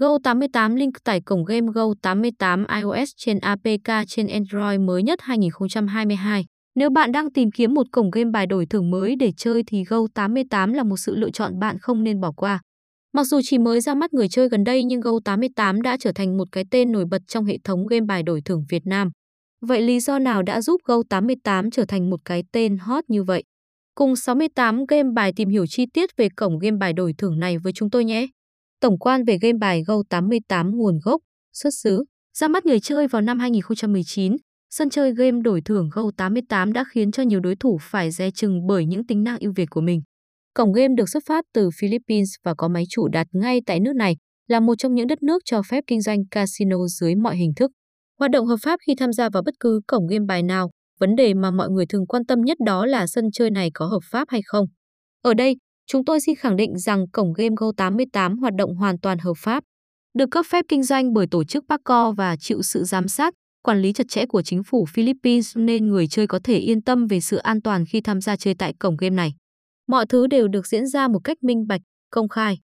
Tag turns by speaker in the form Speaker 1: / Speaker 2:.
Speaker 1: Go88 link tải cổng game Go88 iOS trên APK trên Android mới nhất 2022. Nếu bạn đang tìm kiếm một cổng game bài đổi thưởng mới để chơi thì Go88 là một sự lựa chọn bạn không nên bỏ qua. Mặc dù chỉ mới ra mắt người chơi gần đây nhưng Go88 đã trở thành một cái tên nổi bật trong hệ thống game bài đổi thưởng Việt Nam. Vậy lý do nào đã giúp Go88 trở thành một cái tên hot như vậy? Cùng 68 game bài tìm hiểu chi tiết về cổng game bài đổi thưởng này với chúng tôi nhé. Tổng quan về game bài Go88 nguồn gốc, xuất xứ. Ra mắt người chơi vào năm 2019, sân chơi game đổi thưởng Go88 đã khiến cho nhiều đối thủ phải dè chừng bởi những tính năng ưu việt của mình. Cổng game được xuất phát từ Philippines và có máy chủ đặt ngay tại nước này, là một trong những đất nước cho phép kinh doanh casino dưới mọi hình thức. Hoạt động hợp pháp khi tham gia vào bất cứ cổng game bài nào, vấn đề mà mọi người thường quan tâm nhất đó là sân chơi này có hợp pháp hay không. Ở đây, chúng tôi xin khẳng định rằng cổng game Go88 hoạt động hoàn toàn hợp pháp, được cấp phép kinh doanh bởi tổ chức PACO và chịu sự giám sát, quản lý chặt chẽ của chính phủ Philippines nên người chơi có thể yên tâm về sự an toàn khi tham gia chơi tại cổng game này. Mọi thứ đều được diễn ra một cách minh bạch, công khai.